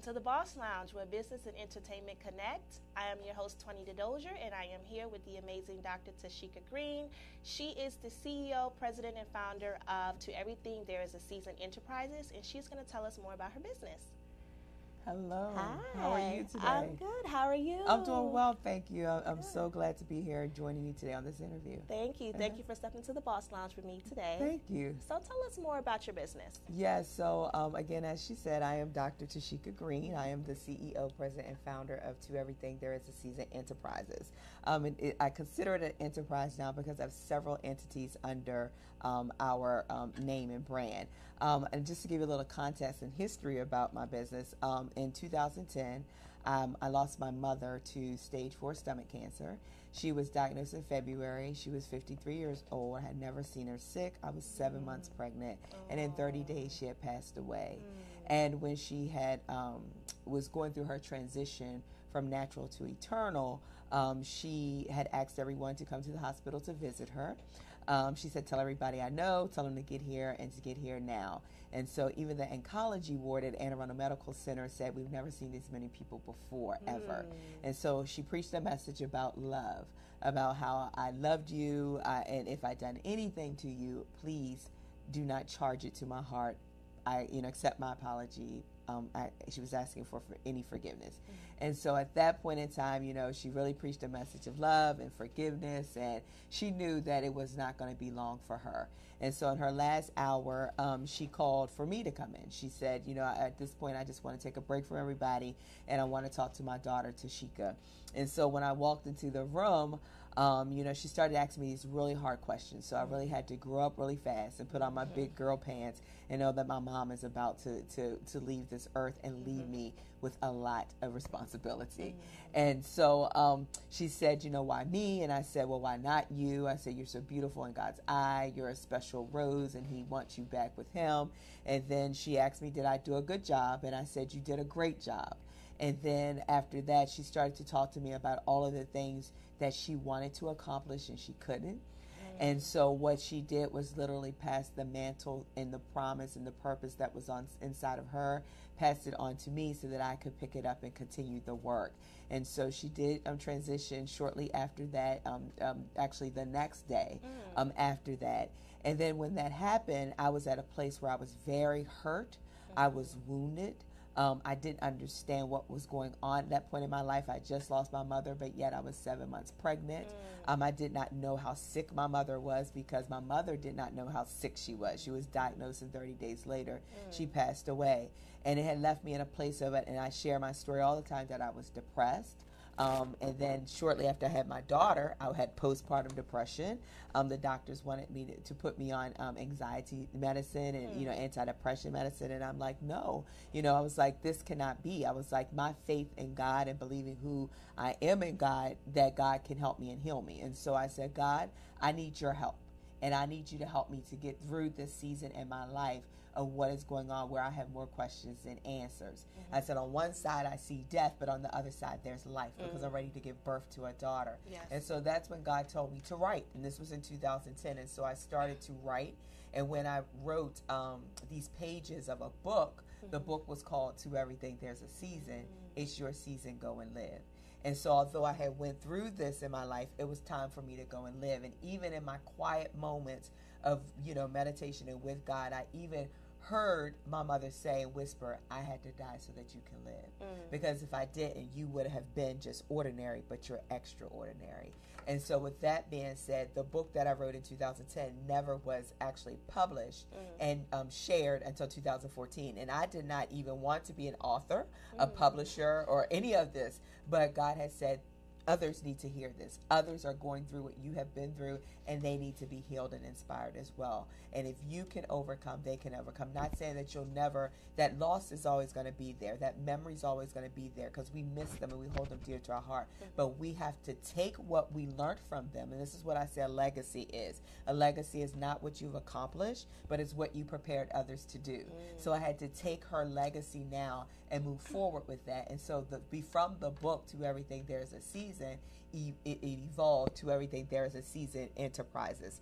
Welcome to the Boss Lounge, where business and entertainment connect. I am your host, Tony DeDozier, and I am here with the amazing Dr. Tashika Green. She is the CEO, president, and founder of To Everything There Is a Season Enterprises, and she's going to tell us more about her business. Hello. Hi. How are you today? I'm good. How are you? I'm doing well, thank you. I'm so glad to be here joining you today on this interview. Thank you. Thank you for stepping to the Boss Lounge with me today. Thank you. So tell us more about your business. Yes, so um, again, as she said, I am Dr. Tashika Green. I am the CEO, president, and founder of To Everything There Is a Season Enterprises. Um, it, I consider it an enterprise now because I have several entities under um, our um, name and brand. Um, and just to give you a little context and history about my business, um, in 2010, um, I lost my mother to stage four stomach cancer. She was diagnosed in February. She was 53 years old. I had never seen her sick. I was seven months pregnant, and in 30 days she had passed away. And when she had um, was going through her transition from natural to eternal, she had asked everyone to come to the hospital to visit her. Um, she said, "Tell everybody I know. Tell them to get here and to get here now." And so, even the oncology ward at Anne Arundel Medical Center said, "We've never seen this many people before, ever." And so, she preached a message about love, about how I loved you, uh, and if I'd done anything to you, please do not charge it to my heart. I, you know, accept my apology. Um, I, she was asking for, for any forgiveness. And so at that point in time, you know, she really preached a message of love and forgiveness, and she knew that it was not going to be long for her. And so in her last hour, um, she called for me to come in. She said, you know, at this point, I just want to take a break from everybody, and I want to talk to my daughter, Tashika. And so when I walked into the room, um, you know, she started asking me these really hard questions. So I really had to grow up really fast and put on my big girl pants and know that my mom is about to, to, to leave this earth and leave me with a lot of responsibility. And so um, she said, you know, why me? And I said, well, why not you? I said, you're so beautiful in God's eye. You're a special rose, and He wants you back with Him. And then she asked me, did I do a good job? And I said, you did a great job. And then after that, she started to talk to me about all of the things that she wanted to accomplish and she couldn't. And so what she did was literally pass the mantle and the promise and the purpose that was on inside of her, passed it on to me so that I could pick it up and continue the work. And so she did um, transition shortly after that, um, um, actually the next day um, after that. And then when that happened, I was at a place where I was very hurt. I was wounded. Um, I didn't understand what was going on at that point in my life. I just lost my mother, but yet I was seven months pregnant. Um, I did not know how sick my mother was because my mother did not know how sick she was. She was diagnosed, and 30 days later, she passed away. And it had left me in a place of it, and I share my story all the time that I was depressed. Um, and then shortly after I had my daughter, I had postpartum depression. Um, the doctors wanted me to, to put me on um, anxiety medicine and you know antidepressant medicine, and I'm like, no, you know, I was like, this cannot be. I was like, my faith in God and believing who I am in God, that God can help me and heal me. And so I said, God, I need your help, and I need you to help me to get through this season in my life of what is going on where I have more questions than answers. Mm-hmm. I said, on one side, I see death, but on the other side, there's life because mm. I'm ready to give birth to a daughter. Yes. And so that's when God told me to write. And this was in 2010. And so I started to write. And when I wrote um, these pages of a book, the mm-hmm. book was called To Everything There's a Season. Mm. It's your season, go and live. And so although I had went through this in my life, it was time for me to go and live. And even in my quiet moments of, you know, meditation and with God, I even heard my mother say and whisper, I had to die so that you can live. Mm. Because if I didn't, you would have been just ordinary, but you're extraordinary. And so, with that being said, the book that I wrote in 2010 never was actually published mm. and um, shared until 2014. And I did not even want to be an author, a mm. publisher, or any of this. But God has said, others need to hear this. Others are going through what you have been through, and they need to be healed and inspired as well. And if you can overcome, they can overcome. Not saying that you'll never, that loss is always going to be there, that memory is always going to be there because we miss them and we hold them dear to our heart. Mm-hmm. But we have to take what we learned from them. And this is what I say a legacy is. A legacy is not what you've accomplished, but it's what you prepared others to do. Mm. So I had to take her legacy now and move forward with that. And so the be from the book to everything there's a season, it, it evolved to everything there is a season enterprises.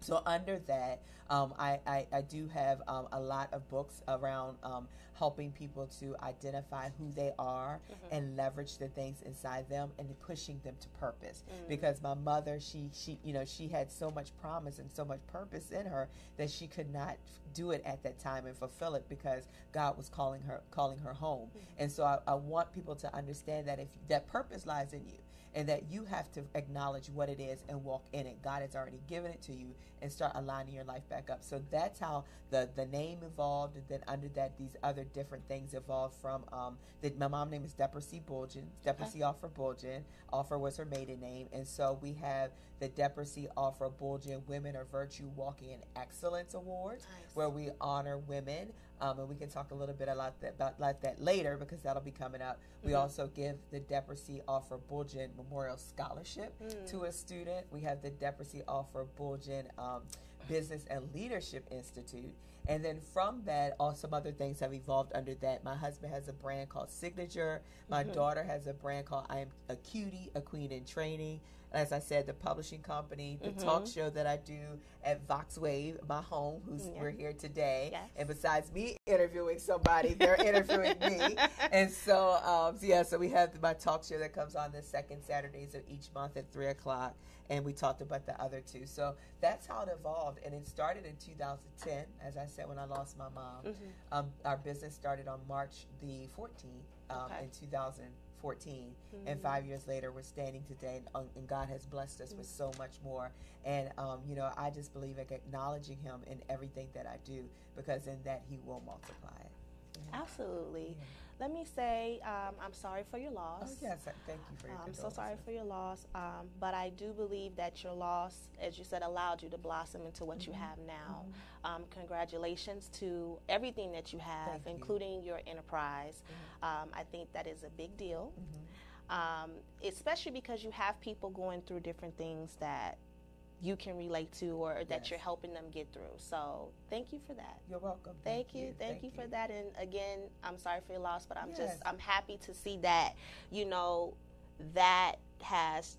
So under that, um, I, I, I, do have um, a lot of books around um, helping people to identify who they are mm-hmm. and leverage the things inside them and pushing them to purpose. Mm-hmm. Because my mother, she she you know she had so much promise and so much purpose in her that she could not do it at that time and fulfill it because God was calling her calling her home. Mm-hmm. And so I, I want people to understand that if that purpose lies in you and that you have to acknowledge what it is and walk in it. God has already given it to you and start aligning your life back up. So that's how the the name evolved, and then under that, these other different things evolved from. Um, the, my mom name is Deborah C. Bulgin. Deborah okay. C. Offer Bulgin. Offer was her maiden name, and so we have the Deborah C. Offer Bulgin Women of Virtue Walking in Excellence Awards, nice. where we honor women. Um, and we can talk a little bit about that, about like that later because that'll be coming up. We mm-hmm. also give the C. Offer Bulgin Memorial Scholarship mm. to a student. We have the C. Offer Bulgin um, Business and Leadership Institute. And then from that, all some other things have evolved under that. My husband has a brand called Signature. My mm-hmm. daughter has a brand called I Am a Cutie, a Queen in Training as I said, the publishing company, the mm-hmm. talk show that I do at Voxwave, my home, who's yeah. we're here today. Yes. And besides me interviewing somebody, they're interviewing me. And so, um, so, yeah, so we have my talk show that comes on the second Saturdays of each month at three o'clock. And we talked about the other two. So that's how it evolved. And it started in 2010, as I said, when I lost my mom. Mm-hmm. Um, our business started on March the 14th um, okay. in 2014, mm-hmm. and five years later we're standing today and, um, and god has blessed us mm-hmm. with so much more and um, you know i just believe like acknowledging him in everything that i do because in that he will multiply it absolutely yeah. Let me say, um, I'm sorry for your loss. Oh, yes, thank you for your I'm so sorry for your loss, um, but I do believe that your loss, as you said, allowed you to blossom into what mm-hmm. you have now. Mm-hmm. Um, congratulations to everything that you have, thank including you. your enterprise. Mm-hmm. Um, I think that is a big deal, mm-hmm. um, especially because you have people going through different things that you can relate to or that yes. you're helping them get through. So thank you for that. You're welcome. Thank, thank you. Thank, thank you, you for that. And again, I'm sorry for your loss, but I'm yes. just I'm happy to see that, you know, that has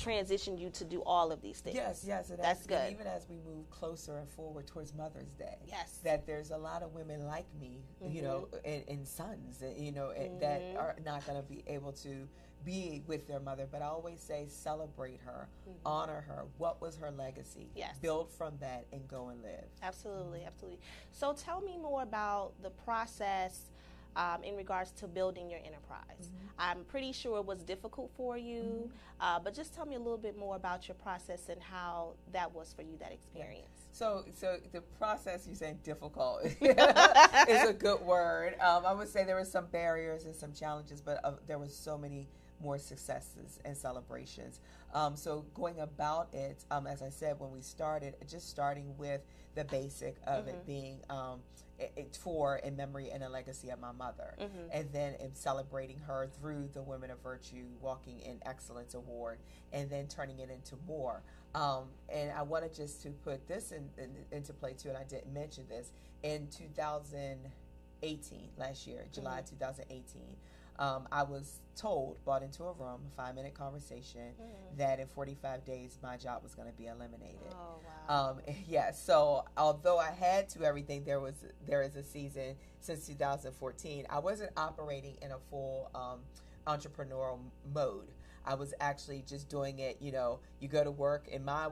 transitioned you to do all of these things. Yes, yes, that's good. even as we move closer and forward towards Mother's Day, yes, that there's a lot of women like me, mm-hmm. you know, and, and sons, you know, mm-hmm. that are not going to be able to be with their mother, but I always say celebrate her, mm-hmm. honor her. What was her legacy? Yes. Build from that and go and live. Absolutely, absolutely. So tell me more about the process um, in regards to building your enterprise. Mm-hmm. I'm pretty sure it was difficult for you, mm-hmm. uh, but just tell me a little bit more about your process and how that was for you, that experience. So, so the process you're saying difficult is a good word. Um, I would say there were some barriers and some challenges, but uh, there were so many more successes and celebrations. Um, so going about it, um, as I said when we started, just starting with the basic of mm-hmm. it being um, it, for in memory and a legacy of my mother, mm-hmm. and then in celebrating her through the Women of Virtue Walking in Excellence Award, and then turning it into more. Um, and I wanted just to put this in, in, into play too, and I didn't mention this in 2018 last year, July mm-hmm. 2018 um, I was told, brought into a room, a five minute conversation, mm. that in 45 days my job was going to be eliminated. Oh, wow. Um, yeah, so although I had to everything, there was there is a season since 2014. I wasn't operating in a full um, entrepreneurial mode. I was actually just doing it, you know, you go to work in my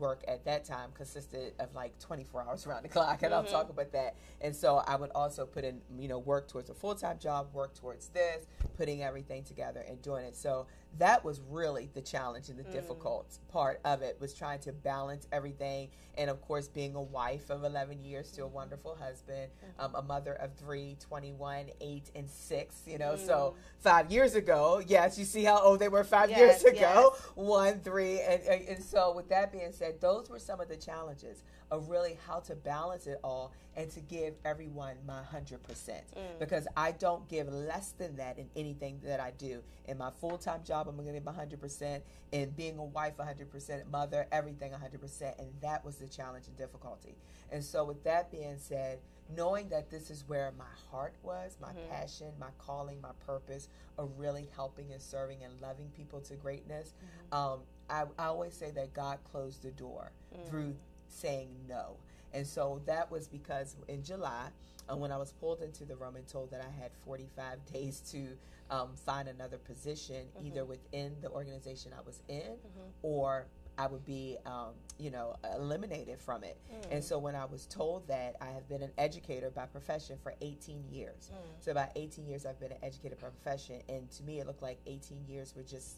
work at that time consisted of like 24 hours around the clock, and mm-hmm. I'll talk about that. And so I would also put in, you know, work towards a full time job, work towards this, putting everything together and doing it. So that was really the challenge and the mm. difficult part of it was trying to balance everything and of course being a wife of 11 years to a mm-hmm. wonderful husband mm-hmm. um, a mother of three 21 8 and 6 you know mm. so five years ago yes you see how old they were five yes, years ago yes. one three and, and so with that being said those were some of the challenges of really how to balance it all and to give everyone my 100% mm. because I don't give less than that in anything that I do. In my full time job, I'm going to give 100%. In being a wife, 100%. Mother, everything 100%. And that was the challenge and difficulty. And so, with that being said, knowing that this is where my heart was, my mm-hmm. passion, my calling, my purpose of really helping and serving and loving people to greatness, mm-hmm. um, I, I, always say that God closed the door mm-hmm. through saying no. And so that was because in July, uh, when I was pulled into the room and told that I had 45 days to um, find another position, mm-hmm. either within the organization I was in mm-hmm. or I would be, um, you know, eliminated from it. Mm. And so when I was told that, I have been an educator by profession for 18 years. Mm. So about 18 years I've been an educator by profession, and to me it looked like 18 years were just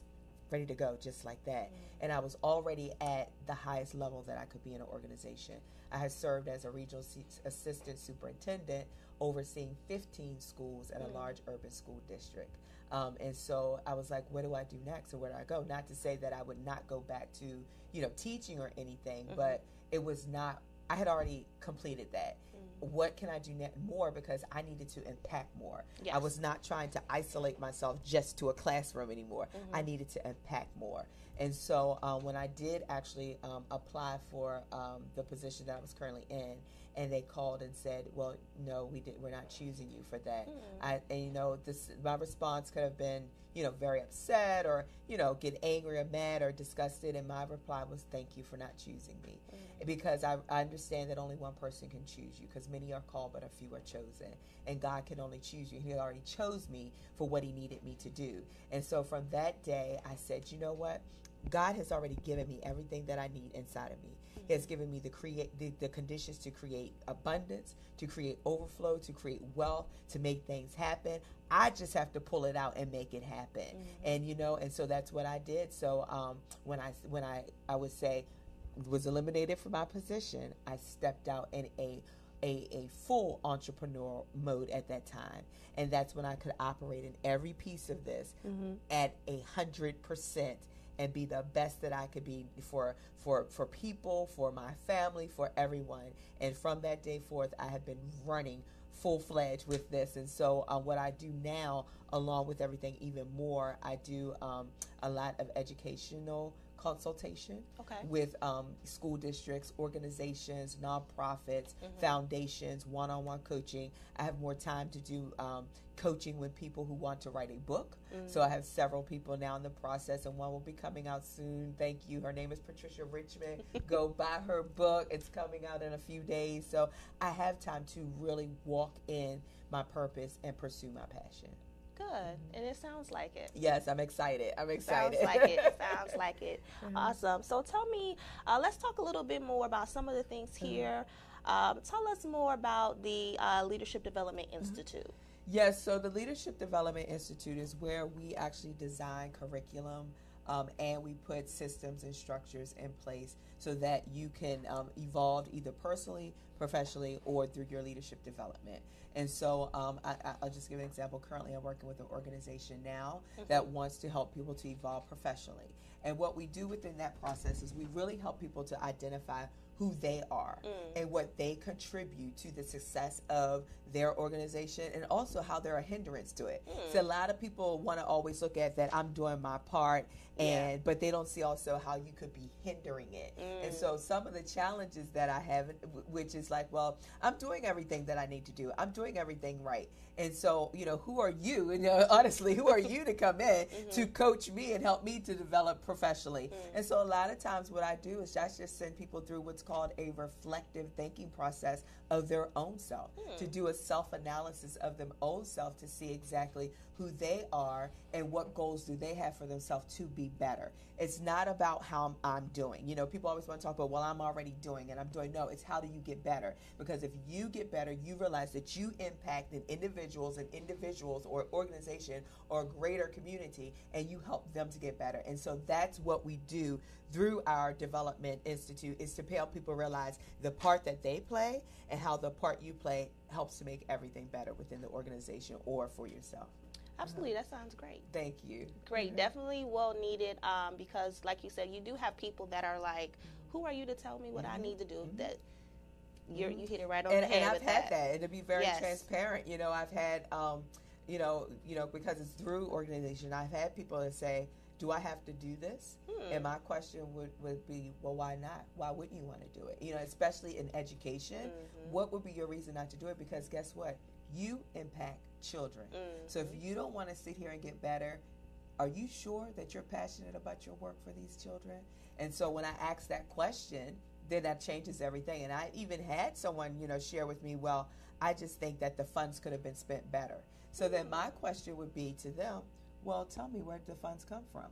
ready to go, just like that. Mm. And I was already at the highest level that I could be in an organization. I had served as a regional assistant superintendent, overseeing 15 schools at a mm. large urban school district. Um, and so I was like, what do I do next, or where do I go? Not to say that I would not go back to, you know, teaching or anything, mm-hmm. but it was not. I had already completed that. Mm-hmm. What can I do ne- more because I needed to impact more. Yes. I was not trying to isolate myself just to a classroom anymore. Mm-hmm. I needed to impact more. And so um, when I did actually um, apply for um, the position that I was currently in, and they called and said, "Well, no, we did. We're not choosing you for that." Mm. I, and you know, this my response could have been, you know, very upset or you know, get angry or mad or disgusted. And my reply was, "Thank you for not choosing me," mm. because I, I understand that only one person can choose you, because many are called but a few are chosen, and God can only choose you. He already chose me for what He needed me to do, and so from that day, I said, "You know what." God has already given me everything that I need inside of me. He has given me the create the, the, conditions to create abundance, to create overflow, to create wealth, to make things happen. I just have to pull it out and make it happen. Mm-hmm. And you know, and so that's what I did. So um, when I when I I would say was eliminated from my position, I stepped out in a a, a full entrepreneur mode at that time. And that's when I could operate in every piece of this mm-hmm. at a hundred percent and be the best that I could be for for for people, for my family, for everyone. And from that day forth, I have been running full fledged with this. And so, uh, what I do now, along with everything, even more, I do um, a lot of educational consultation okay. with um, school districts, organizations, nonprofits, mm-hmm. foundations, one on one coaching. I have more time to do um, coaching with people who want to write a book. Mm-hmm. So I have several people now in the process, and one will be coming out soon. Thank you. Her name is Patricia Richmond. Go buy her book, it's coming out in a few days. So I have time to really walk in my purpose and pursue my passion. Good, mm-hmm. and it sounds like it. Yes, I'm excited. I'm excited. Sounds like it. Sounds like it. Mm-hmm. Awesome. So tell me, uh, let's talk a little bit more about some of the things mm-hmm. here. Um, tell us more about the uh, Leadership Development mm-hmm. Institute. Yes, so the Leadership Development Institute is where we actually design curriculum um, and we put systems and structures in place so that you can um, evolve either personally, professionally, or through your leadership development. And so um, I, will just give an example. Currently, I'm working with an organization now mm-hmm. that wants to help people to evolve professionally. And what we do within that process is we really help people to identify who they are mm. and what they contribute to the success of their organization and also how they're a hindrance to it. Mm. So a lot of people want to always look at that I'm doing my part and yeah. but they don't see also how you could be hindering it. Mm. And so some of the challenges that I have which is like, well, I'm doing everything that I need to do. I'm doing everything right. And so, you know, who are you? And you know, honestly, who are you to come in mm-hmm. to coach me and help me to develop professionally? Mm. And so a lot of times what I do is I just send people through what's called a reflective thinking process of their own self mm. to do a self analysis of their own self to see exactly who they are and what goals do they have for themselves to be better. It's not about how I'm doing. You know, people always want to talk about, well, I'm already doing and I'm doing. No, it's how do you get better? Because if you get better, you realize that you impact an individuals and individuals or organization or greater community and you help them to get better. And so that's what we do through our development institute is to help people realize the part that they play and how the part you play helps to make everything better within the organization or for yourself. Absolutely, that sounds great. Thank you. Great, mm-hmm. definitely well needed um, because, like you said, you do have people that are like, "Who are you to tell me what mm-hmm. I need to do?" Mm-hmm. That you you hit it right on and, the head. And I've had that. that. And to be very yes. transparent, you know, I've had, um, you know, you know, because it's through organization, I've had people that say, "Do I have to do this?" Hmm. And my question would would be, "Well, why not? Why wouldn't you want to do it?" You know, especially in education, mm-hmm. what would be your reason not to do it? Because guess what? You impact children. Mm-hmm. So if you don't want to sit here and get better, are you sure that you're passionate about your work for these children? And so when I ask that question, then that changes everything. And I even had someone, you know, share with me, well, I just think that the funds could have been spent better. So then my question would be to them, well, tell me where the funds come from.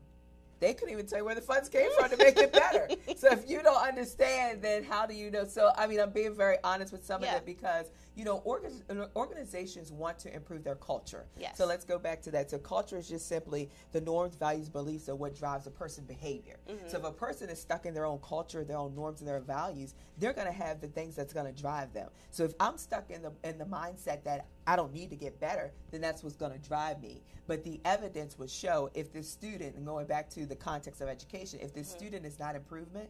They couldn't even tell you where the funds came from to make it better. so if you don't understand, then how do you know? So I mean, I'm being very honest with some yeah. of it because you know organ- organizations want to improve their culture. Yes. So let's go back to that. So culture is just simply the norms, values, beliefs of what drives a person's behavior. Mm-hmm. So if a person is stuck in their own culture, their own norms, and their values, they're going to have the things that's going to drive them. So if I'm stuck in the in the mindset that I don't need to get better, then that's what's going to drive me. But the evidence would show if this student, and going back to the context of education, if this mm-hmm. student is not improvement,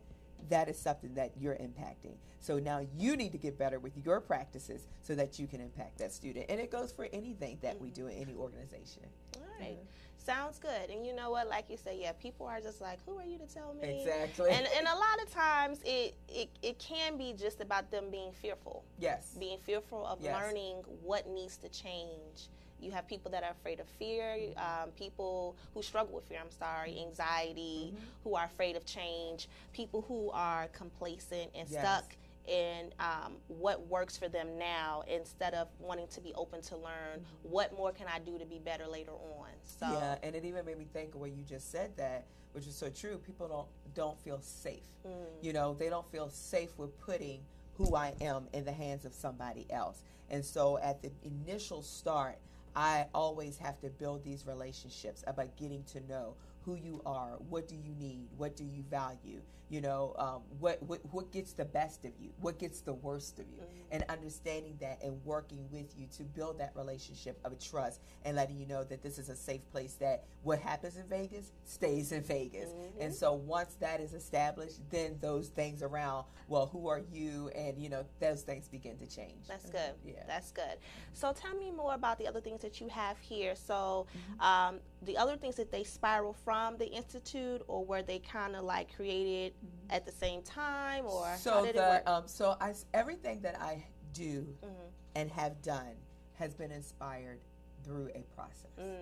that is something that you're impacting. So now you need to get better with your practices so that you can impact that student. And it goes for anything that we do in any organization. All right. Sounds good. And you know what? Like you said, yeah, people are just like, who are you to tell me? Exactly. And, and a lot of times it, it, it can be just about them being fearful. Yes. Being fearful of yes. learning what needs to change you have people that are afraid of fear, um, people who struggle with fear, I'm sorry, anxiety, mm-hmm. who are afraid of change, people who are complacent and yes. stuck in um, what works for them now instead of wanting to be open to learn mm-hmm. what more can I do to be better later on. So yeah, and it even made me think of what you just said that, which is so true. People don't don't feel safe. Mm. You know, they don't feel safe with putting who I am in the hands of somebody else. And so at the initial start, I always have to build these relationships about getting to know who you are, what do you need, what do you value, you know, um, what, what what gets the best of you, what gets the worst of you, mm-hmm. and understanding that and working with you to build that relationship of trust and letting you know that this is a safe place that what happens in Vegas stays in Vegas. Mm-hmm. And so once that is established, then those things around, well, who are you, and you know, those things begin to change. That's good. Yeah, that's good. So tell me more about the other things that you have here. So mm-hmm. um, the other things that they spiral from the institute, or were they kind of like created mm-hmm. at the same time, or so the um, so I everything that I do mm-hmm. and have done has been inspired through a process. Mm.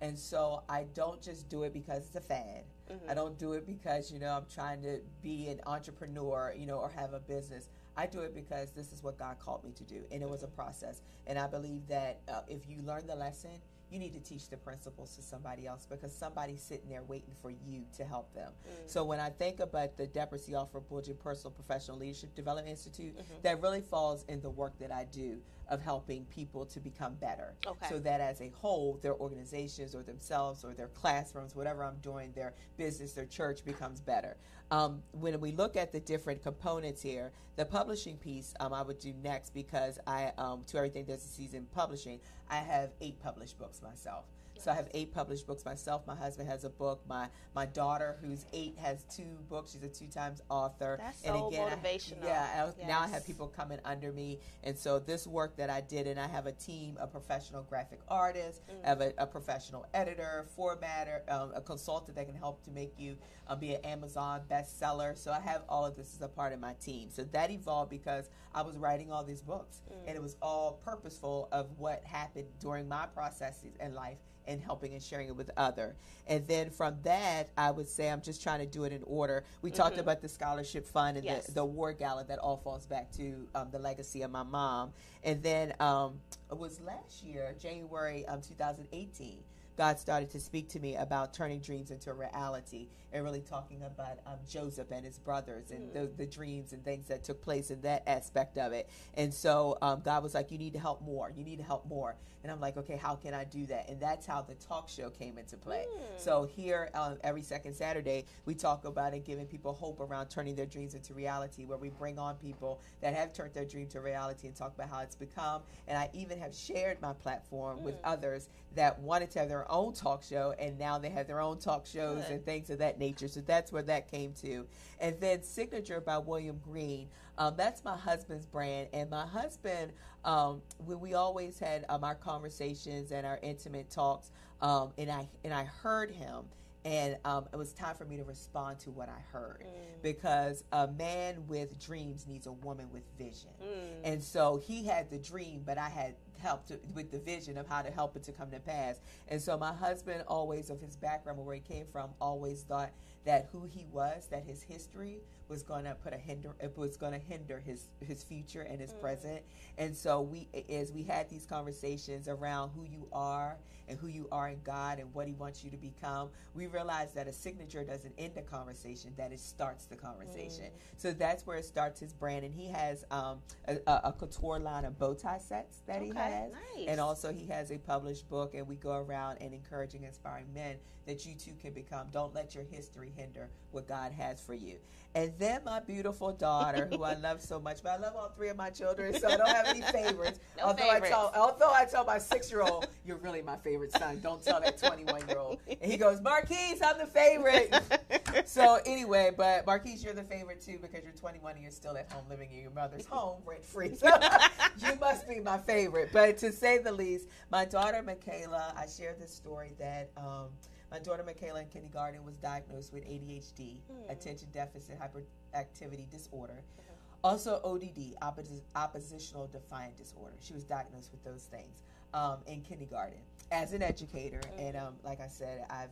And so I don't just do it because it's a fad. Mm-hmm. I don't do it because, you know, I'm trying to be an entrepreneur, you know, or have a business. I do it because this is what God called me to do. And it was a process. And I believe that uh, if you learn the lesson, you need to teach the principles to somebody else because somebody's sitting there waiting for you to help them. Mm-hmm. So when I think about the Deborah C. Bulgin Personal Professional Leadership Development Institute, mm-hmm. that really falls in the work that I do of helping people to become better. Okay. So that as a whole, their organizations or themselves or their classrooms, whatever I'm doing, their business, their church becomes better. Um, when we look at the different components here, the publishing piece um, I would do next because I, um, to everything there's a season publishing, I have eight published books myself. So I have eight published books myself. My husband has a book. My my daughter, who's eight, has two books. She's a two times author. That's and so again, motivational. I, yeah. Yes. Now I have people coming under me, and so this work that I did, and I have a team of professional graphic artists, mm. I have a, a, professional editor, formatter, um, a consultant that can help to make you uh, be an Amazon bestseller. So I have all of this as a part of my team. So that evolved because I was writing all these books, mm. and it was all purposeful of what happened during my processes in life and helping and sharing it with other. And then from that, I would say I'm just trying to do it in order. We mm-hmm. talked about the scholarship fund and yes. the, the award gala that all falls back to um, the legacy of my mom. And then um, it was last year, January um, 2018. God started to speak to me about turning dreams into reality and really talking about um, Joseph and his brothers and mm. the, the, dreams and things that took place in that aspect of it. And so um, God was like, You need to help more. You need to help more. And I'm like, Okay, how can I do that? And that's how the talk show came into play. Mm. So here, um, every second Saturday, we talk about it, giving people hope around turning their dreams into reality, where we bring on people that have turned their dream to reality and talk about how it's become. And I even have shared my platform mm. with others that wanted to have their own talk show, and now they have their own talk shows Good. and things of that nature. So that's where that came to. And then Signature by William Green. Um, that's my husband's brand, and my husband, um, when we always had um, our conversations and our intimate talks, um, and I and I heard him and um, it was time for me to respond to what I heard mm. because a man with dreams needs a woman with vision. Mm. And so he had the dream, but I had helped to, with the vision of how to help it to come to pass. And so my husband always, of his background, where he came from, always thought that who he was, that his history was going to put a hinder it was going to hinder his his future and his mm. present and so we as we had these conversations around who you are and who you are in God and what he wants you to become we realized that a signature doesn't end the conversation that it starts the conversation mm. so that's where it starts his brand and he has um, a, a, couture line of bow tie sets that okay, he has nice. and also he has a published book and we go around and encouraging inspiring men that you too can become don't let your history hinder what God has for you and then my beautiful daughter, who I love so much, but I love all three of my children, so I don't have any favorites. no although favorites. I tell, although I tell my six-year-old, "You're really my favorite son." Don't tell that 21-year-old. And he goes, "Marquise, I'm the favorite." so anyway, but Marquise, you're the favorite too because you're 21 and you're still at home living in your mother's home rent free. So you must be my favorite. But to say the least, my daughter Michaela, I shared this story that. Um, my daughter Michaela in kindergarten was diagnosed with ADHD, mm. attention deficit hyperactivity disorder. Mm-hmm. Also, ODD, oppos- oppositional defiant disorder. She was diagnosed with those things um, in kindergarten as an educator. Mm-hmm. And um, like I said, I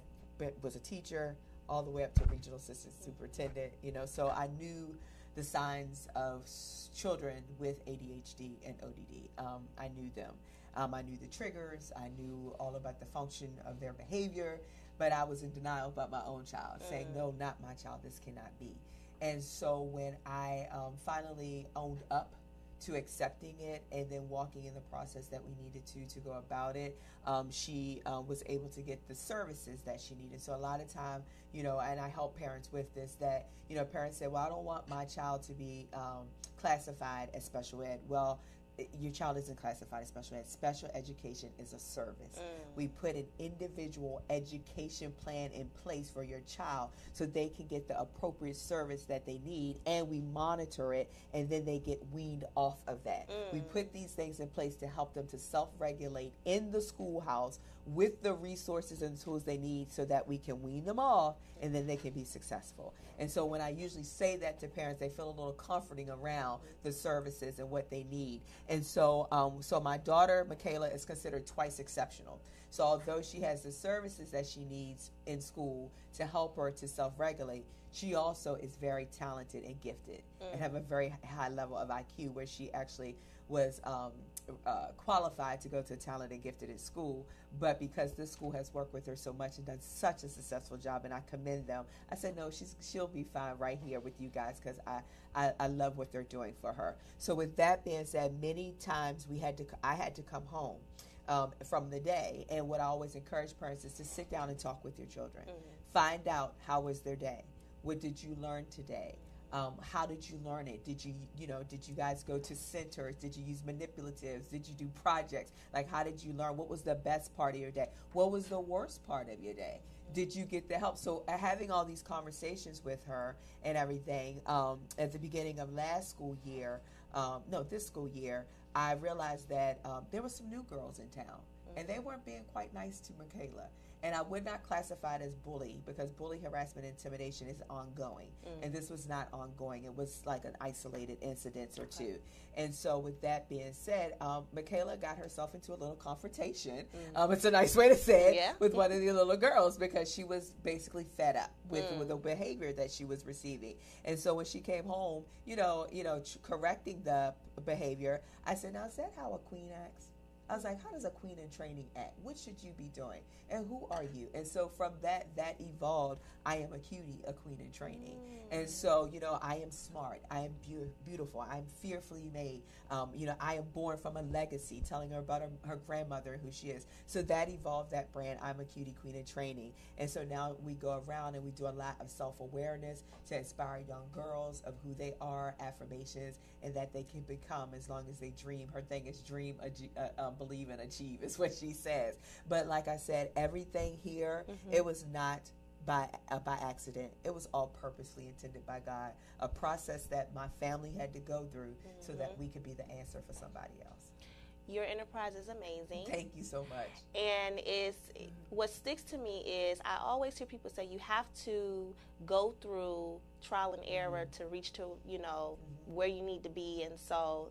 was a teacher all the way up to regional assistant superintendent. You know, so I knew the signs of children with ADHD and ODD. Um, I knew them. Um, I knew the triggers. I knew all about the function of their behavior but I was in denial about my own child, mm. saying, no, not my child, this cannot be. And so when I um, finally owned up to accepting it and then walking in the process that we needed to to go about it, um, she um, was able to get the services that she needed. So a lot of time, you know, and I help parents with this that you know parents say, well, I don't want my child to be um, classified as special ed. Well, your child isn't classified as special ed. Special education is a service. Mm. We put an individual education plan in place for your child so they can get the appropriate service that they need and we monitor it and then they get weaned off of that. Mm. We put these things in place to help them to self regulate in the schoolhouse with the resources and tools they need so that we can wean them off and then they can be successful. And so when I usually say that to parents, they feel a little comforting around the services and what they need. And so, um, so my daughter Michaela is considered twice exceptional. So although she has the services that she needs in school to help her to self-regulate, she also is very talented and gifted mm. and have a very high level of IQ where she actually was um, uh, qualified to go to talent and gifted at school, but because this school has worked with her so much and done such a successful job, and I commend them, I said no, she's she'll be fine right here with you guys because I, I I love what they're doing for her. So with that being said, many times we had to I had to come home. Um, from the day, and what I always encourage parents is to sit down and talk with your children. Mm-hmm. Find out how was their day. What did you learn today? Um, how did you learn it? Did you, you know, did you guys go to centers? Did you use manipulatives? Did you do projects? Like, how did you learn? What was the best part of your day? What was the worst part of your day? Did you get the help? So, uh, having all these conversations with her and everything um, at the beginning of last school year, um, no, this school year, I realized that um, there were some new girls in town, and they weren't being quite nice to Michaela. And I would not classify it as bully because bully harassment intimidation is ongoing. Mm. And this was not ongoing. It was like an isolated incident or okay. two. And so, with that being said, um, Michaela got herself into a little confrontation. Mm. Um, it's a nice way to say it yeah. with one of the little girls because she was basically fed up with, mm. with the behavior that she was receiving. And so, when she came home, you know, you know, correcting the behavior, I said, "Now is that how a queen acts?" I was like, how does a queen in training act? What should you be doing? And who are you? And so from that, that evolved. I am a cutie, a queen in training. Mm. And so, you know, I am smart. I am be- beautiful. I'm fearfully made. Um, you know, I am born from a legacy, telling her about her, her, grandmother, who she is. So that evolved that brand. I'm a cutie queen in training. And so now we go around and we do a lot of self awareness to inspire young girls of who they are, affirmations, and that they can become as long as they dream. Her thing is dream, uh, um, believe, and achieve, is what she says. But like I said, everything here, mm-hmm. it was not by uh, by accident. It was all purposely intended by God. A process that my family had to go through mm-hmm. so that mm-hmm. we could be the answer for somebody else. Your enterprise is amazing. Thank you so much. And is what sticks to me is I always hear people say you have to go through trial and error mm-hmm. to reach to you know mm-hmm. where you need to be, and so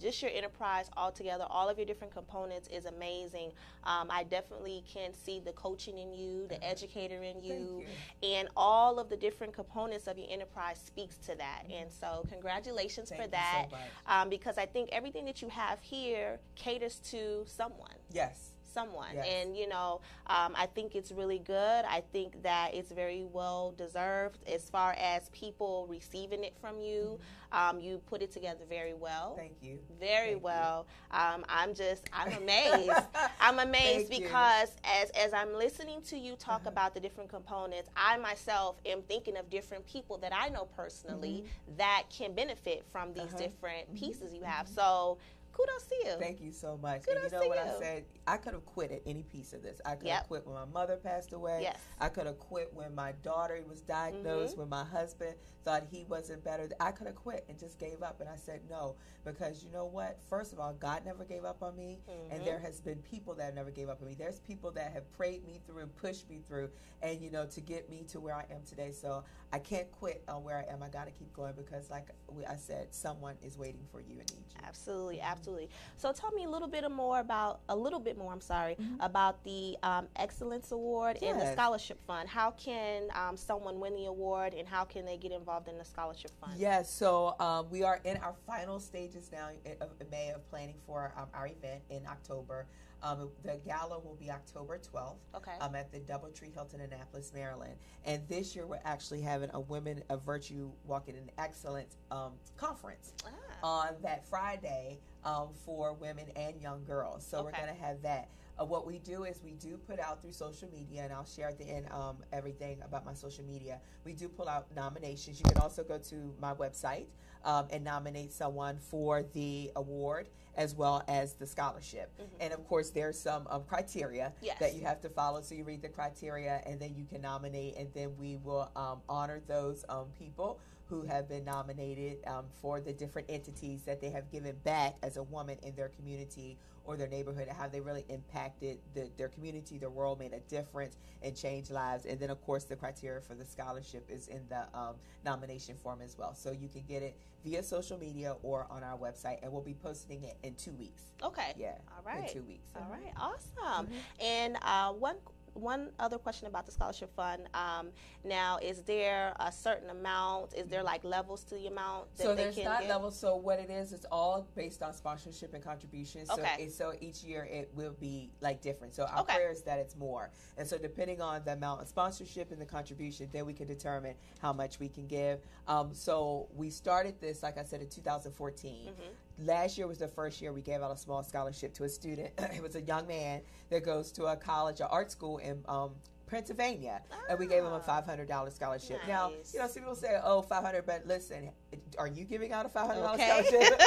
just your enterprise altogether, all of your different components is amazing. Um, I definitely can see the coaching in you, the educator in you, you, and all of the different components of your enterprise speaks to that. Mm-hmm. And so, congratulations Thank for that, so um, because I think everything that you have here caters to someone. Yes someone. Yes. And, you know, um, I think it's really good. I think that it's very well deserved as far as people receiving it from you. Mm-hmm. Um, you put it together very well. Thank you. Very Thank well. Um, I'm just, I'm amazed. I'm amazed Thank because as, as I'm listening to you talk uh-huh. about the different components, I myself am thinking of different people that I know personally mm-hmm. that can benefit from these uh-huh. different mm-hmm. pieces you have. Mm-hmm. So, kudos to you. Thank you so much. Kudos and you know what you. I said? I could have quit at any piece of this. I could yep. have quit when my mother passed away. Yes. I could have quit when my daughter was diagnosed, mm-hmm. when my husband thought he wasn't better. I could have quit and just gave up. And I said no, because you know what? First of all, God never gave up on me. Mm-hmm. And there has been people that never gave up on me. There's people that have prayed me through and pushed me through and, you know, to get me to where I am today. So I can't quit on where I am. I got to keep going because, like I said, someone is waiting for you and needs you. Absolutely, absolutely. So tell me a little bit more about a little bit more. I'm sorry mm-hmm. about the um, Excellence Award yes. and the Scholarship Fund. How can um, someone win the award, and how can they get involved in the Scholarship Fund? Yes, so um, we are in our final stages now of May of planning for um, our event in October. Um, the gala will be October 12th okay. um, at the Doubletree Hilton, Annapolis, Maryland. And this year we're actually having a Women of Virtue Walking in Excellence um, conference ah. On that Friday um, for women and young girls. So okay. we're going to have that. Uh, what we do is we do put out through social media, and I'll share at the end um, everything about my social media. We do pull out nominations. You can also go to my website um, and nominate someone for the award as well as the scholarship. Mm-hmm. And of course, there's some um, criteria yes. that you have to follow. So you read the criteria, and then you can nominate, and then we will um, honor those um, people who have been nominated um, for the different entities that they have given back as a woman in their community or their neighborhood and how they really impacted the, their community, their world, made a difference, and changed lives. And then, of course, the criteria for the scholarship is in the um, nomination form as well. So you can get it via social media or on our website, and we'll be posting it in two weeks. Okay. Yeah. All right. In two weeks. All right. Awesome. Mm-hmm. And uh, one one other question about the scholarship fund. Um, now, is there a certain amount? Is there like levels to the amount? That they can give? So there's not get? levels. So what it is, it's all based on sponsorship and contributions. Okay. So, so each year it will be like different. So our okay. prayer is that it's more. And so depending on the amount of sponsorship and the contribution, then we can determine how much we can give. Um, so we started this, like I said, in 2014. Mm-hmm. Last year was the first year we gave out a small scholarship to a student. it was a young man that goes to a college, or art school in um, Pennsylvania, ah, and we gave him a ah. five hundred dollar scholarship. Nice. Now, you know, some people say, "Oh, 500 but listen, are you giving out a five hundred dollar okay. scholarship?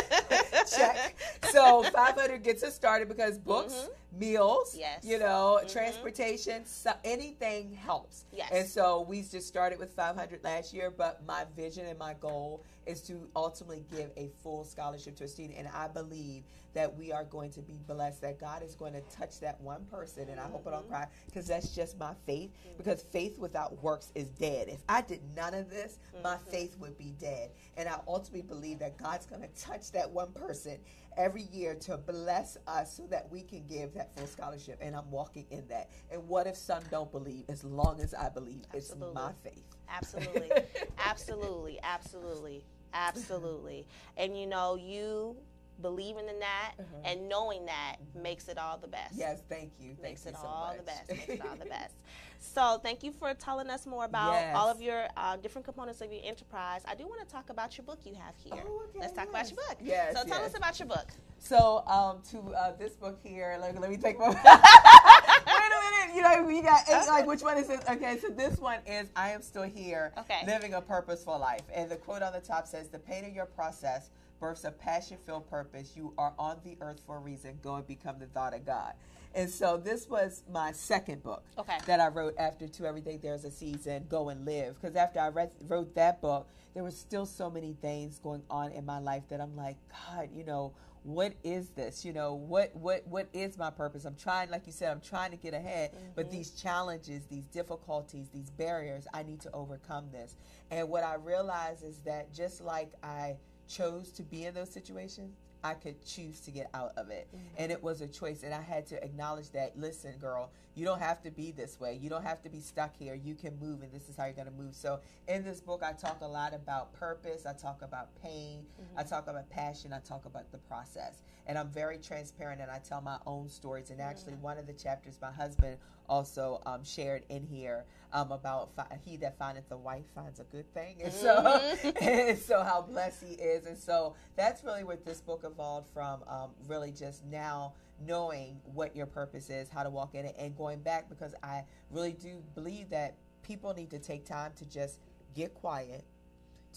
Check. So five hundred gets us started because books, mm-hmm. meals, yes. you know, mm-hmm. transportation, so anything helps. Yes. And so we just started with five hundred last year, but my vision and my goal is to ultimately give a full scholarship to a student, and I believe that we are going to be blessed, that God is going to touch that one person. And I hope I don't mm-hmm. cry because that's just my faith. Mm-hmm. Because faith without works is dead. If I did none of this, my mm-hmm. faith would be dead. And I ultimately believe that God's going to touch that one person every year to bless us so that we can give that full scholarship. And I'm walking in that. And what if some don't believe? As long as I believe, Absolutely. it's my faith. Absolutely. absolutely. Absolutely. Absolutely. And you know, you believing in that mm-hmm. and knowing that mm-hmm. makes it all the best. Yes, thank you. Makes thank it you all so the best. Makes it all the best. So thank you for telling us more about yes. all of your uh, different components of your enterprise. I do want to talk about your book you have here. Oh, okay, Let's talk yes. about your book. Yes. So tell yes. us about your book. So um, to uh, this book here, let, let me take my. Wait a minute. You know we got eight, like which one is it? Okay, so this one is I am still here, okay. living a purposeful life, and the quote on the top says, "The pain of your process." Births a passion filled purpose. You are on the earth for a reason. Go and become the thought of God. And so this was my second book okay. that I wrote after To Everything There's a Season, Go and Live. Because after I read, wrote that book, there were still so many things going on in my life that I'm like, God, you know, what is this? You know, what what what is my purpose? I'm trying, like you said, I'm trying to get ahead, mm-hmm. but these challenges, these difficulties, these barriers, I need to overcome this. And what I realize is that just like I chose to be in those situations, I could choose to get out of it. Mm-hmm. And it was a choice. And I had to acknowledge that, listen, girl, you don't have to be this way. You don't have to be stuck here. You can move, and this is how you're going to move. So, in this book, I talk a lot about purpose. I talk about pain. Mm-hmm. I talk about passion. I talk about the process. And I'm very transparent, and I tell my own stories. And actually, one of the chapters, my husband also um, shared in here um, about fi- he that findeth a wife finds a good thing, and so mm-hmm. and so how blessed he is, and so that's really what this book evolved from. Um, really, just now knowing what your purpose is, how to walk in it, and going back because I really do believe that people need to take time to just get quiet,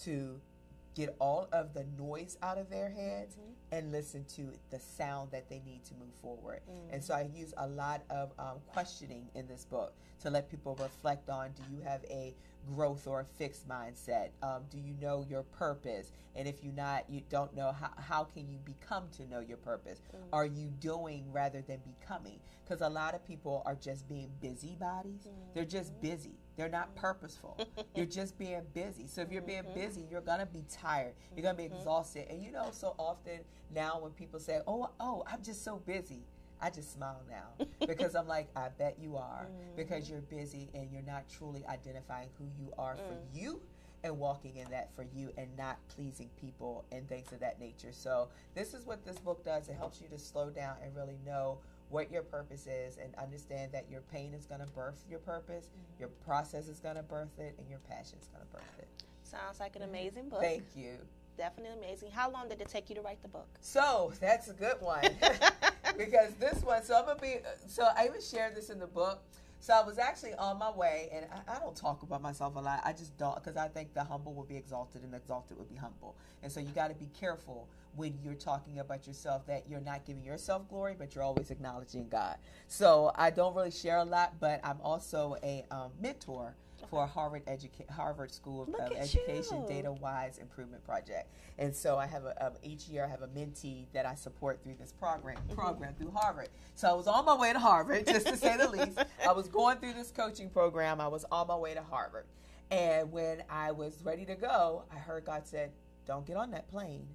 to get all of the noise out of their heads mm-hmm. and listen to the sound that they need to move forward. Mm-hmm. And so I use a lot of um, questioning in this book to let people reflect on do you have a growth or a fixed mindset? Um, do you know your purpose? And if you're not, you don't know how, how can you become to know your purpose? Mm-hmm. Are you doing rather than becoming? Because a lot of people are just being busybodies. They're just busy they're not purposeful. you're just being busy. So if you're being mm-hmm. busy, you're gonna be tired. You're gonna be mm-hmm. exhausted. And you know, so often now when people say, "Oh, oh, I'm just so busy," I just smile now because I'm like, I bet you are mm-hmm. because you're busy and you're not truly identifying who you are for mm. you and walking in that for you and not pleasing people and things of that nature. So, this is what this book does. It helps you to slow down and really know what your purpose is and understand that your pain is going to birth your purpose, mm-hmm. your process is going to birth it, and your passion is going to birth it. Sounds like an amazing book. Thank you. Definitely amazing. How long did it take you to write the book? So that's a good one because this one. So I'm gonna be. So I even shared this in the book. So I was actually on my way, and I, I don't talk about myself a lot. I just don't because I think the humble will be exalted, and the exalted will be humble. And so you got to be careful when you're talking about yourself that you're not giving yourself glory, but you're always acknowledging God. So I don't really share a lot, but I'm also a um, mentor for Harvard Educa- Harvard School Look of Education you. Data Wise Improvement Project. And so I have a um, each year I have a mentee that I support through this program mm-hmm. program through Harvard. So I was on my way to Harvard, just to say the least. I was going through this coaching program. I was on my way to Harvard. And when I was ready to go, I heard God said, "Don't get on that plane."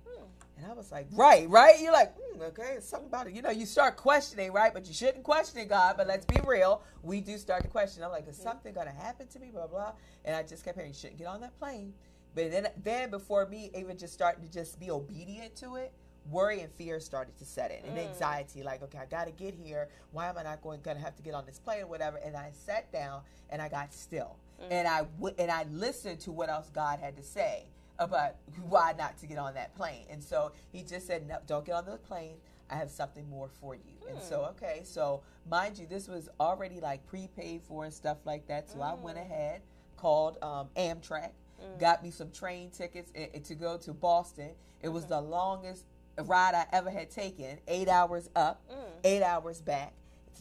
Hmm. And I was like, right, right? You're like, mm, okay, something about it. You know, you start questioning, right? But you shouldn't question God. But let's be real. We do start to question. I'm like, is something going to happen to me? Blah, blah. And I just kept hearing, you shouldn't get on that plane. But then, then before me even just starting to just be obedient to it, worry and fear started to set in and mm. anxiety like okay i got to get here why am i not going to have to get on this plane or whatever and i sat down and i got still mm. and i w- and i listened to what else god had to say about why not to get on that plane. And so he just said, no, don't get on the plane. I have something more for you. Hmm. And so, hmm. okay, so mind you, this was already like prepaid for and stuff like that. So mm. I went hmm. ahead, called um, Amtrak, mm. got me some train tickets to go to Boston. It was the longest ride I ever had taken eight hours up, mm. eight hours back.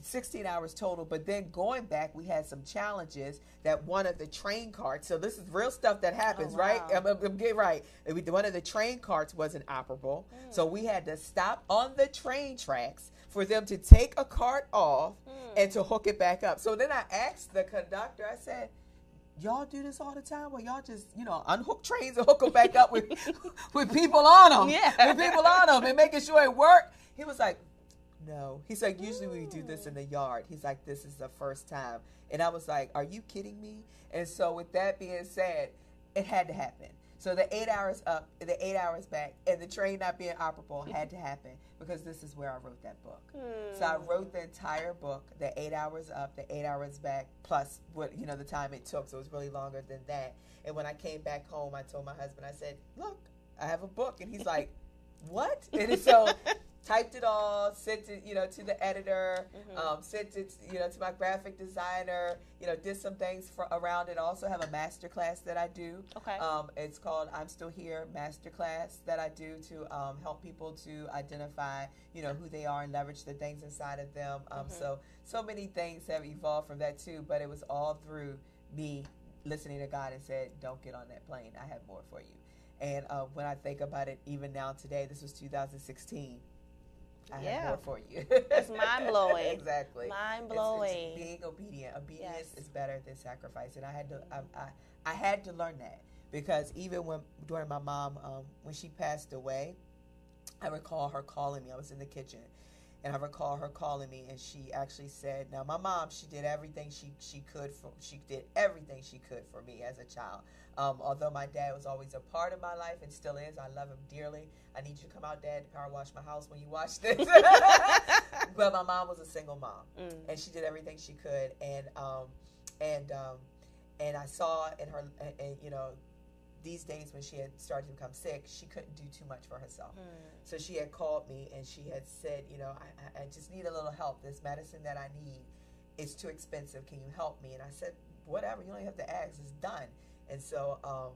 16 hours total. But then going back, we had some challenges that one of the train carts. So this is real stuff that happens, oh, wow. right? I'm, I'm, get right. One of the train carts wasn't operable, mm. so we had to stop on the train tracks for them to take a cart off mm. and to hook it back up. So then I asked the conductor. I said y'all do this all the time where y'all just you know unhook trains and hook them back up with with people on them yeah with people on them and making sure it worked he was like no. He's like, usually we do this in the yard. He's like, this is the first time. And I was like, are you kidding me? And so, with that being said, it had to happen. So the eight hours up, the eight hours back, and the train not being operable had to happen because this is where I wrote that book. Hmm. So I hmm. wrote the entire book, the eight hours up, the eight hours back, plus what you know the time it took. So it was really longer than that. And when I came back home, I told my husband, I said, "Look, I have a book," and he's like, "What?" And so typed it all, sent it, you know, to the editor, mm-hmm. um, sent it, you know, to my graphic designer, you know, did some things for around it. I also have a master class that I do. Okay. Um, it's called I'm Still Here Master Class that I do to um, help people to identify, you know, who they are and leverage the things inside of them. Um, mm-hmm. So, so many things have evolved from that too, but it was all through me listening to God and said, don't get on that plane. I have more for you. And uh, when I think about it, even now today, this was 2016 I yeah. have more for you. it's mind blowing. exactly. Mind blowing. being obedient. Obedience yes. is better than sacrifice, and I had to. I, I, I, had to learn that because even when during my mom um, when she passed away, I recall her calling me. I was in the kitchen and I recall her calling me, and she actually said, "Now, my mom, she did everything she she could for she did everything she could for me as a child. Um, although my dad was always a part of my life and still is, I love him dearly. I need you to come out, Dad, to power wash my house when you watch this. but my mom was a single mom, mm. and she did everything she could, and um, and um, and I saw in her, and, and you know, these days when she had started to become sick, she couldn't do too much for herself. Mm. So she had called me and she had said, you know, I, I just need a little help. This medicine that I need is too expensive. Can you help me? And I said, whatever. You don't have to ask. It's done. And so um,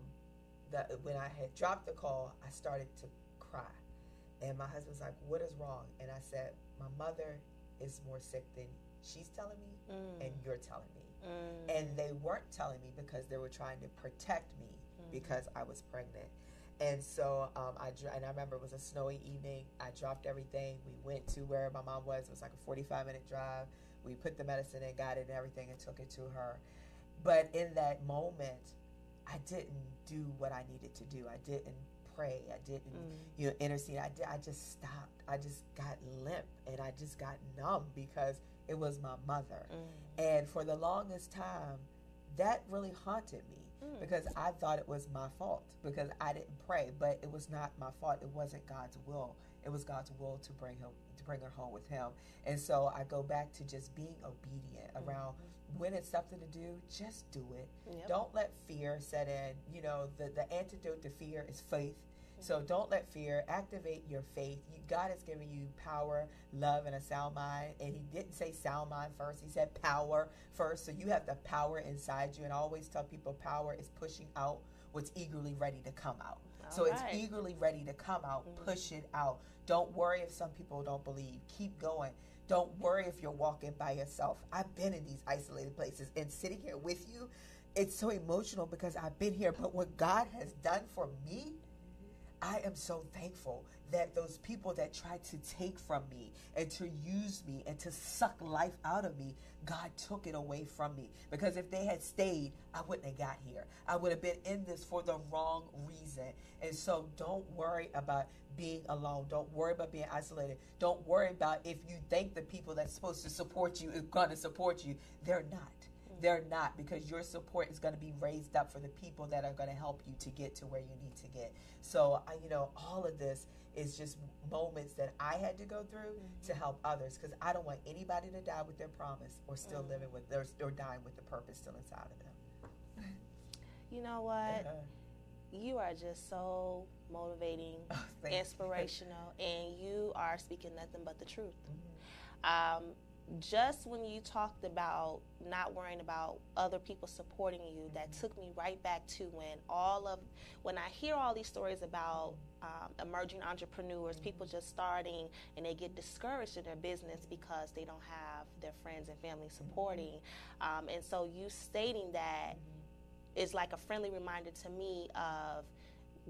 the, when I had dropped the call, I started to cry. And my husband's like, what is wrong? And I said, my mother is more sick than she's telling me mm. and you're telling me. Mm. And they weren't telling me because they were trying to protect me. Because I was pregnant. And so um, I and I remember it was a snowy evening. I dropped everything. We went to where my mom was. It was like a 45 minute drive. We put the medicine in, got it and everything, and took it to her. But in that moment, I didn't do what I needed to do. I didn't pray. I didn't, mm. you know, intercede. I did, I just stopped. I just got limp and I just got numb because it was my mother. Mm. And for the longest time, that really haunted me mm. because I thought it was my fault because I didn't pray, but it was not my fault. It wasn't God's will. It was God's will to bring him to bring her home with him. And so I go back to just being obedient mm-hmm. around when it's something to do, just do it. Yep. Don't let fear set in. You know, the, the antidote to fear is faith. So don't let fear activate your faith. You, God has given you power, love, and a sound mind. And He didn't say sound mind first, He said power first. So you have the power inside you. And I always tell people power is pushing out what's eagerly ready to come out. All so right. it's eagerly ready to come out. Mm-hmm. Push it out. Don't worry if some people don't believe. Keep going. Don't worry if you're walking by yourself. I've been in these isolated places and sitting here with you. It's so emotional because I've been here. But what God has done for me, I am so thankful that those people that tried to take from me and to use me and to suck life out of me, God took it away from me. Because if they had stayed, I wouldn't have got here. I would have been in this for the wrong reason. And so don't worry about being alone. Don't worry about being isolated. Don't worry about if you think the people that's supposed to support you is going to support you. They're not they're not because your support is going to be raised up for the people that are going to help you to get to where you need to get. So, I, you know, all of this is just moments that I had to go through mm-hmm. to help others because I don't want anybody to die with their promise or still mm-hmm. living with their or dying with the purpose still inside of them. You know what? Uh-huh. You are just so motivating, oh, inspirational, and you are speaking nothing but the truth. Mm-hmm. Um, just when you talked about not worrying about other people supporting you, that took me right back to when all of when I hear all these stories about um, emerging entrepreneurs, people just starting, and they get discouraged in their business because they don't have their friends and family supporting. Um, and so you stating that is like a friendly reminder to me of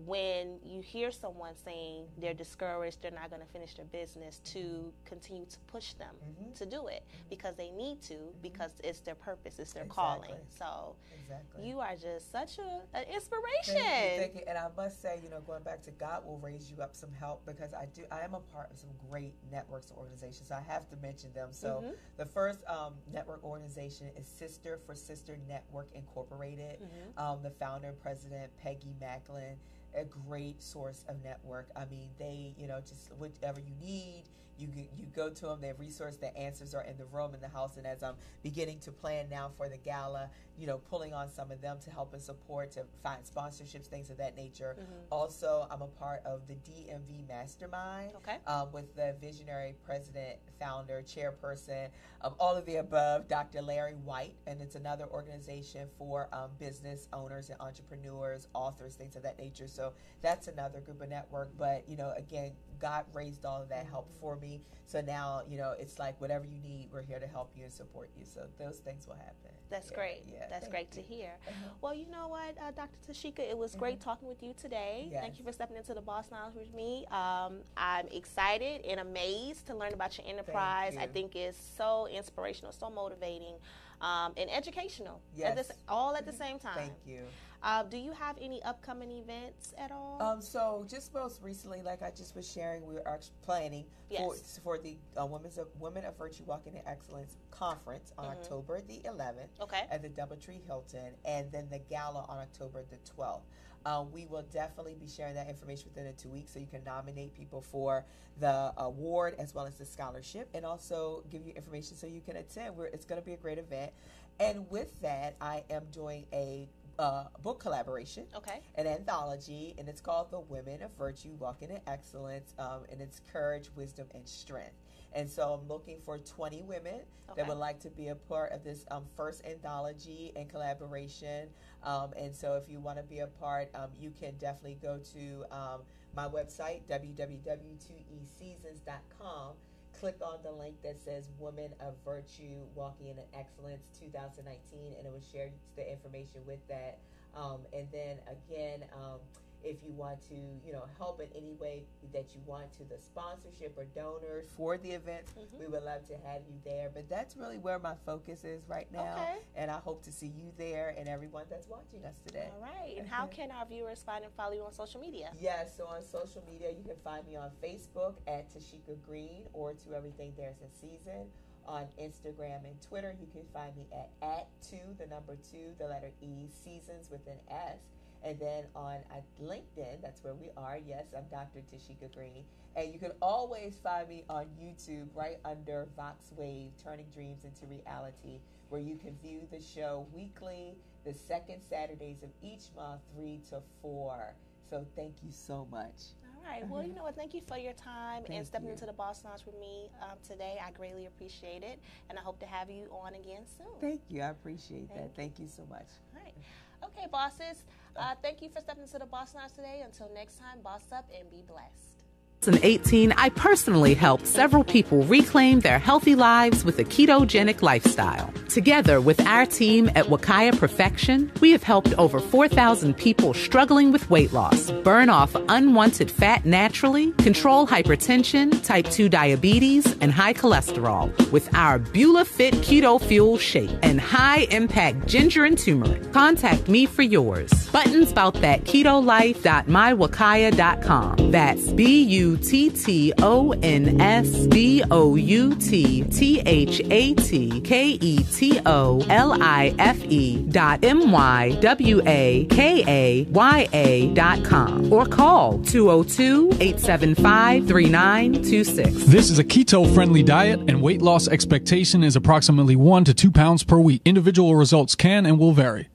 when you hear someone saying they're discouraged, they're not going to finish their business, to continue to push them mm-hmm. to do it because they need to, because it's their purpose, it's their exactly. calling. So exactly. you are just such a, an inspiration. Thank you, thank you. And I must say, you know, going back to God will raise you up some help because I do. I am a part of some great networks and organizations. So I have to mention them. So mm-hmm. the first um, network organization is Sister for Sister Network Incorporated. Mm-hmm. Um, the founder and president Peggy Macklin a great source of network. I mean, they, you know, just whatever you need, you you go to them. They have resource. The answers are in the room in the house. And as I'm beginning to plan now for the gala, you know, pulling on some of them to help and support to find sponsorships, things of that nature. Mm-hmm. Also, I'm a part of the DMV Mastermind. Okay. Um, with the visionary president, founder, chairperson of all of the above, Dr. Larry White, and it's another organization for um, business owners and entrepreneurs, authors, things of that nature. So that's another group of network. But you know, again, God raised all of that help for me. So now, you know, it's like whatever you need, we're here to help you and support you. So those things will happen. That's yeah, great. Yeah, That's great you. to hear. Uh-huh. Well, you know what, uh, Dr. Tashika, it was mm-hmm. great talking with you today. Yes. Thank you for stepping into the Boss Lounge with me. Um, I'm excited and amazed to learn about your enterprise. You. I think it's so inspirational, so motivating, um, and educational. Yes. At this, all at the same time. Thank you. Uh, do you have any upcoming events at all? Um, so just most recently, like I just was sharing, we are planning yes. for, for the uh, Women's of, Women of Virtue Walking in Excellence conference on mm-hmm. October the 11th okay. at the DoubleTree Hilton, and then the gala on October the 12th. Um, we will definitely be sharing that information within the two weeks so you can nominate people for the award as well as the scholarship and also give you information so you can attend. We're, it's going to be a great event. And with that, I am doing a uh, book collaboration, okay, an anthology, and it's called The Women of Virtue Walking in Excellence, um, and it's courage, wisdom, and strength. And so I'm looking for 20 women okay. that would like to be a part of this um, first anthology and collaboration. Um, and so if you want to be a part, um, you can definitely go to um, my website, www.2eseasons.com. Click on the link that says Women of Virtue Walking in Excellence 2019, and it will share the information with that. Um, and then again, um, if you want to, you know, help in any way that you want to, the sponsorship or donors for the event, mm-hmm. we would love to have you there. But that's really where my focus is right now. Okay. And I hope to see you there and everyone that's watching us today. All right. And how can our viewers find and follow you on social media? Yes, so on social media, you can find me on Facebook at Tashika Green or To Everything There's a Season. On Instagram and Twitter, you can find me at at two, the number two, the letter E, seasons with an S. And then on uh, LinkedIn, that's where we are. Yes, I'm Dr. Tashika Green. And you can always find me on YouTube right under Vox Wave, Turning Dreams into Reality, where you can view the show weekly, the second Saturdays of each month, 3 to 4. So thank you so much. All right. Well, you know what? Thank you for your time thank and stepping you. into the Boss Lounge with me um, today. I greatly appreciate it, and I hope to have you on again soon. Thank you. I appreciate thank that. You. Thank you so much. All right. Okay, bosses. Uh, thank you for stepping into the Boss Lounge today. Until next time, boss up and be blessed. 2018, I personally helped several people reclaim their healthy lives with a ketogenic lifestyle. Together with our team at Wakaya Perfection, we have helped over 4,000 people struggling with weight loss burn off unwanted fat naturally, control hypertension, type 2 diabetes, and high cholesterol with our BulaFIT Keto Fuel Shake and high impact ginger and turmeric. Contact me for yours. Buttons about that keto life.mywakaya.com. That's B U T T O N S B O U T T H A T K E T O L I F E dot M Y W A K A Y A dot com or call 202 875 3926. This is a keto friendly diet and weight loss expectation is approximately 1 to 2 pounds per week. Individual results can and will vary.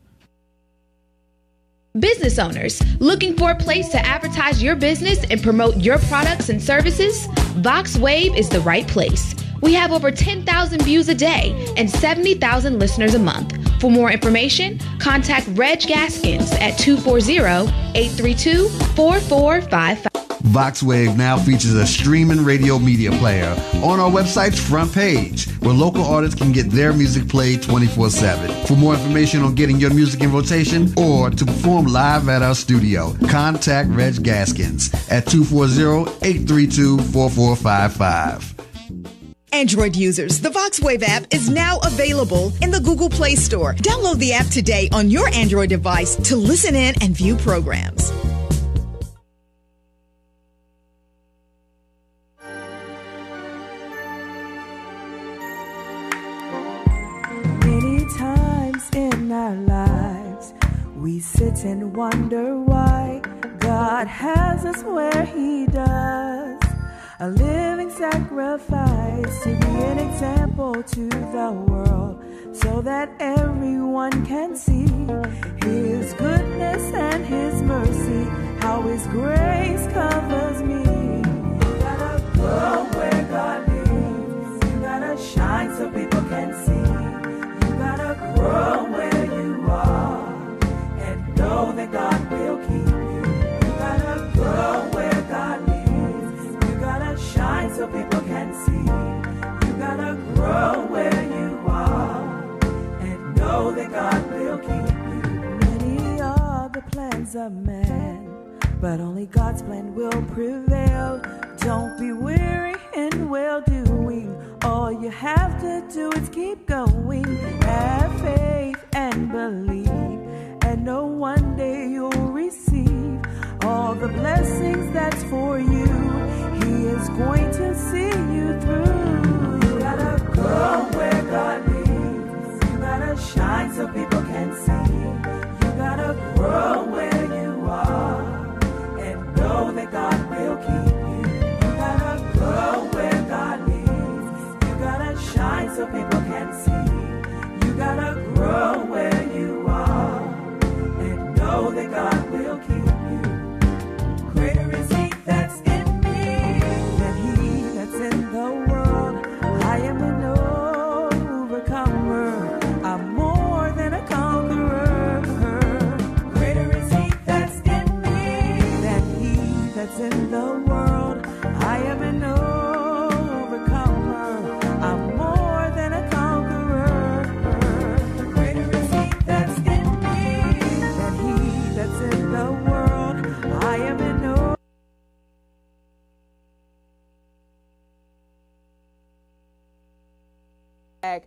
Business owners looking for a place to advertise your business and promote your products and services? Vox Wave is the right place. We have over 10,000 views a day and 70,000 listeners a month. For more information, contact Reg Gaskins at 240 832 4455. VoxWave now features a streaming radio media player on our website's front page where local artists can get their music played 24 7. For more information on getting your music in rotation or to perform live at our studio, contact Reg Gaskins at 240 832 4455. Android users, the VoxWave app is now available in the Google Play Store. Download the app today on your Android device to listen in and view programs. Sit and wonder why God has us where He does. A living sacrifice to be an example to the world so that everyone can see His goodness and His mercy, how His grace covers me. You gotta go where God leads, you gotta shine so people can see. You gotta grow where know that God will keep you. You gotta go where God leads. You gotta shine so people can see. You gotta grow where you are and know that God will keep you. Many are the plans of man, but only God's plan will prevail. Don't be weary in well doing. All you have to do is keep going. Have faith and believe know one day you'll receive all the blessings that's for you. He is going to see you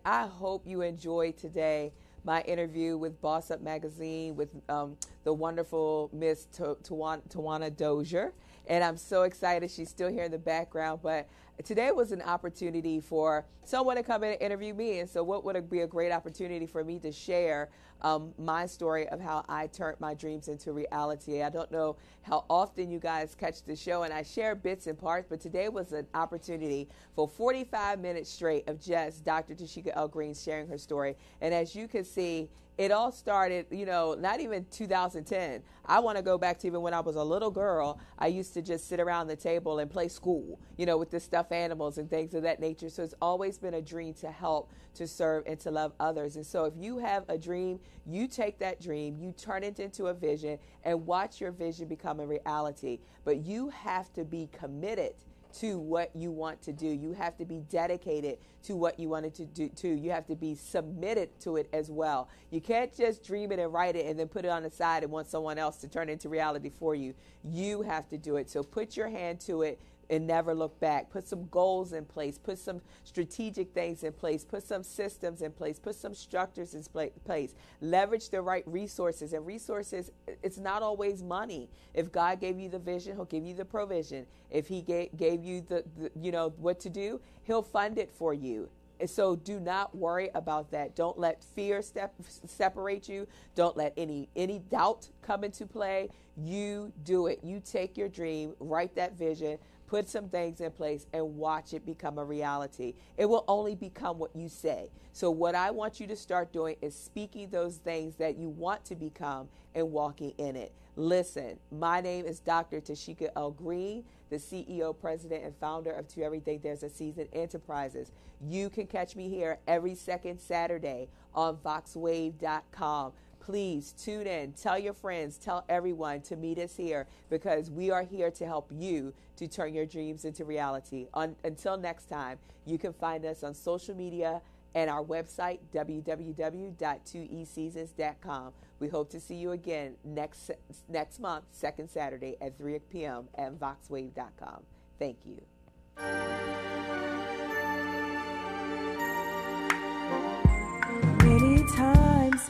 I hope you enjoyed today my interview with Boss Up Magazine with um, the wonderful Miss Ta- Tawana, Tawana Dozier. And I'm so excited she's still here in the background. But today was an opportunity for someone to come in and interview me. And so, what would be a great opportunity for me to share um, my story of how I turned my dreams into reality? I don't know how often you guys catch the show, and I share bits and parts, but today was an opportunity for 45 minutes straight of just Dr. Tashika L. Green sharing her story. And as you can see, it all started, you know, not even 2010. I want to go back to even when I was a little girl. I used to just sit around the table and play school, you know, with the stuffed animals and things of that nature. So it's always been a dream to help, to serve, and to love others. And so if you have a dream, you take that dream, you turn it into a vision, and watch your vision become a reality. But you have to be committed to what you want to do. You have to be dedicated to what you wanted to do too. You have to be submitted to it as well. You can't just dream it and write it and then put it on the side and want someone else to turn it into reality for you. You have to do it. So put your hand to it and never look back. Put some goals in place. Put some strategic things in place. Put some systems in place. Put some structures in place. Leverage the right resources. And resources, it's not always money. If God gave you the vision, He'll give you the provision. If He gave, gave you the, the, you know, what to do, He'll fund it for you. So do not worry about that. Don't let fear step, separate you. Don't let any any doubt come into play. You do it. You take your dream, write that vision, put some things in place and watch it become a reality. It will only become what you say. So what I want you to start doing is speaking those things that you want to become and walking in it. Listen, my name is Dr. Tashika L. Green, the CEO, president, and founder of To Everything There's a Season Enterprises. You can catch me here every second Saturday on VoxWave.com. Please tune in, tell your friends, tell everyone to meet us here because we are here to help you to turn your dreams into reality. Un- until next time, you can find us on social media and our website, www.2eseasons.com. We hope to see you again next, next month, second Saturday at 3 p.m. at voxwave.com. Thank you.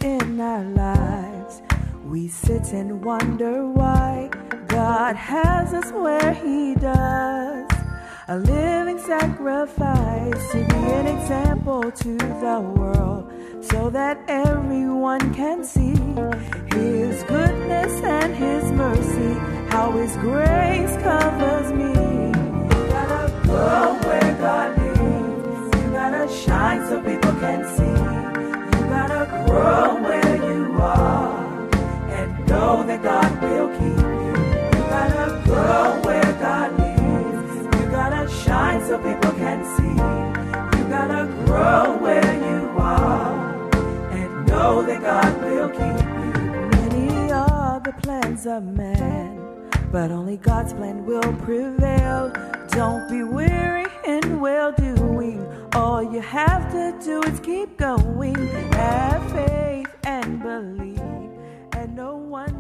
In our lives, we sit and wonder why God has us where He does. A living sacrifice to be an example to the world so that everyone can see His goodness and His mercy, how His grace covers me. You gotta go where God leads, you gotta shine so people can see. Grow where you are and know that God will keep you. You gotta grow where God leads. You gotta shine so people can see. You gotta grow where you are and know that God will keep you. Many are the plans of man, but only God's plan will prevail. Don't be weary in well doing. All you have to do is keep going. Have faith and believe. And no one